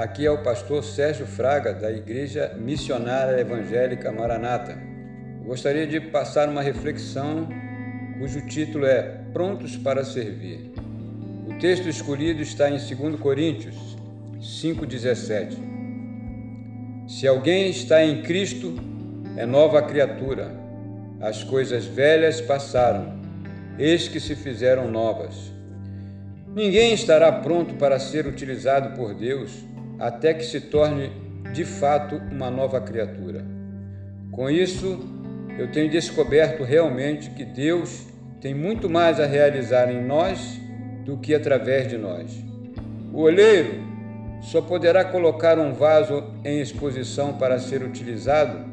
Aqui é o pastor Sérgio Fraga, da Igreja Missionária Evangélica Maranata. Gostaria de passar uma reflexão cujo título é Prontos para Servir. O texto escolhido está em 2 Coríntios 5,17. Se alguém está em Cristo, é nova criatura. As coisas velhas passaram, eis que se fizeram novas. Ninguém estará pronto para ser utilizado por Deus até que se torne de fato uma nova criatura. Com isso, eu tenho descoberto realmente que Deus tem muito mais a realizar em nós do que através de nós. O olheiro só poderá colocar um vaso em exposição para ser utilizado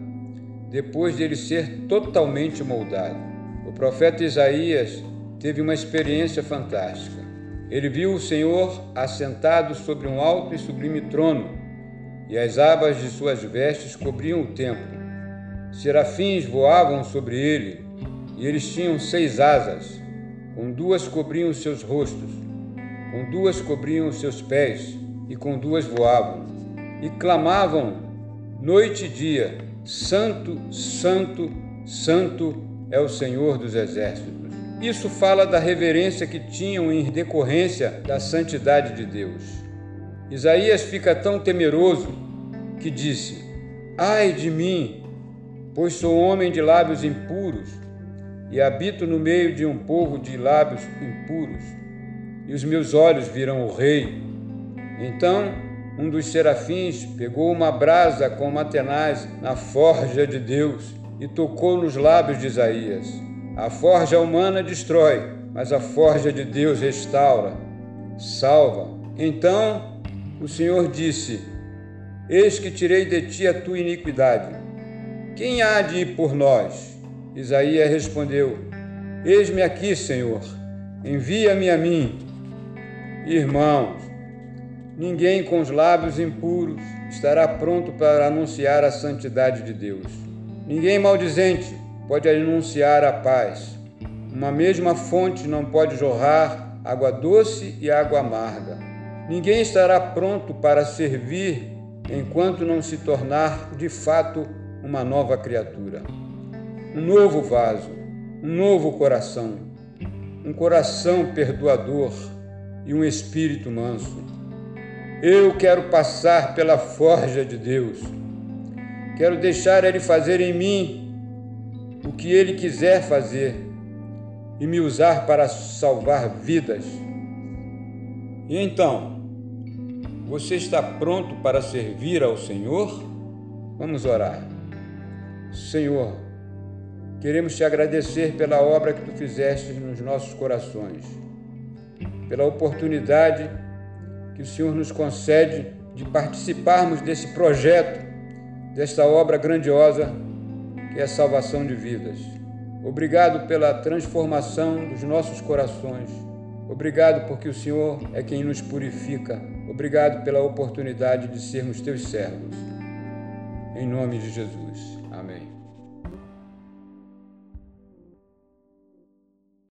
depois de ele ser totalmente moldado. O profeta Isaías teve uma experiência fantástica. Ele viu o Senhor assentado sobre um alto e sublime trono, e as abas de suas vestes cobriam o templo. Serafins voavam sobre ele, e eles tinham seis asas, com duas cobriam seus rostos, com duas cobriam seus pés, e com duas voavam, e clamavam noite e dia: Santo, Santo, Santo é o Senhor dos Exércitos. Isso fala da reverência que tinham em decorrência da santidade de Deus. Isaías fica tão temeroso que disse: Ai de mim, pois sou homem de lábios impuros e habito no meio de um povo de lábios impuros, e os meus olhos viram o Rei. Então, um dos serafins pegou uma brasa com uma tenaz na forja de Deus e tocou nos lábios de Isaías. A forja humana destrói, mas a forja de Deus restaura, salva. Então o Senhor disse: Eis que tirei de ti a tua iniquidade. Quem há de ir por nós? Isaías respondeu: Eis-me aqui, Senhor, envia-me a mim. Irmãos, ninguém com os lábios impuros estará pronto para anunciar a santidade de Deus. Ninguém maldizente pode anunciar a paz. Uma mesma fonte não pode jorrar água doce e água amarga. Ninguém estará pronto para servir enquanto não se tornar de fato uma nova criatura. Um novo vaso, um novo coração, um coração perdoador e um espírito manso. Eu quero passar pela forja de Deus. Quero deixar Ele fazer em mim que Ele quiser fazer e me usar para salvar vidas. E então, você está pronto para servir ao Senhor? Vamos orar. Senhor, queremos te agradecer pela obra que tu fizeste nos nossos corações, pela oportunidade que o Senhor nos concede de participarmos desse projeto, desta obra grandiosa é a salvação de vidas. Obrigado pela transformação dos nossos corações. Obrigado porque o Senhor é quem nos purifica. Obrigado pela oportunidade de sermos teus servos. Em nome de Jesus. Amém.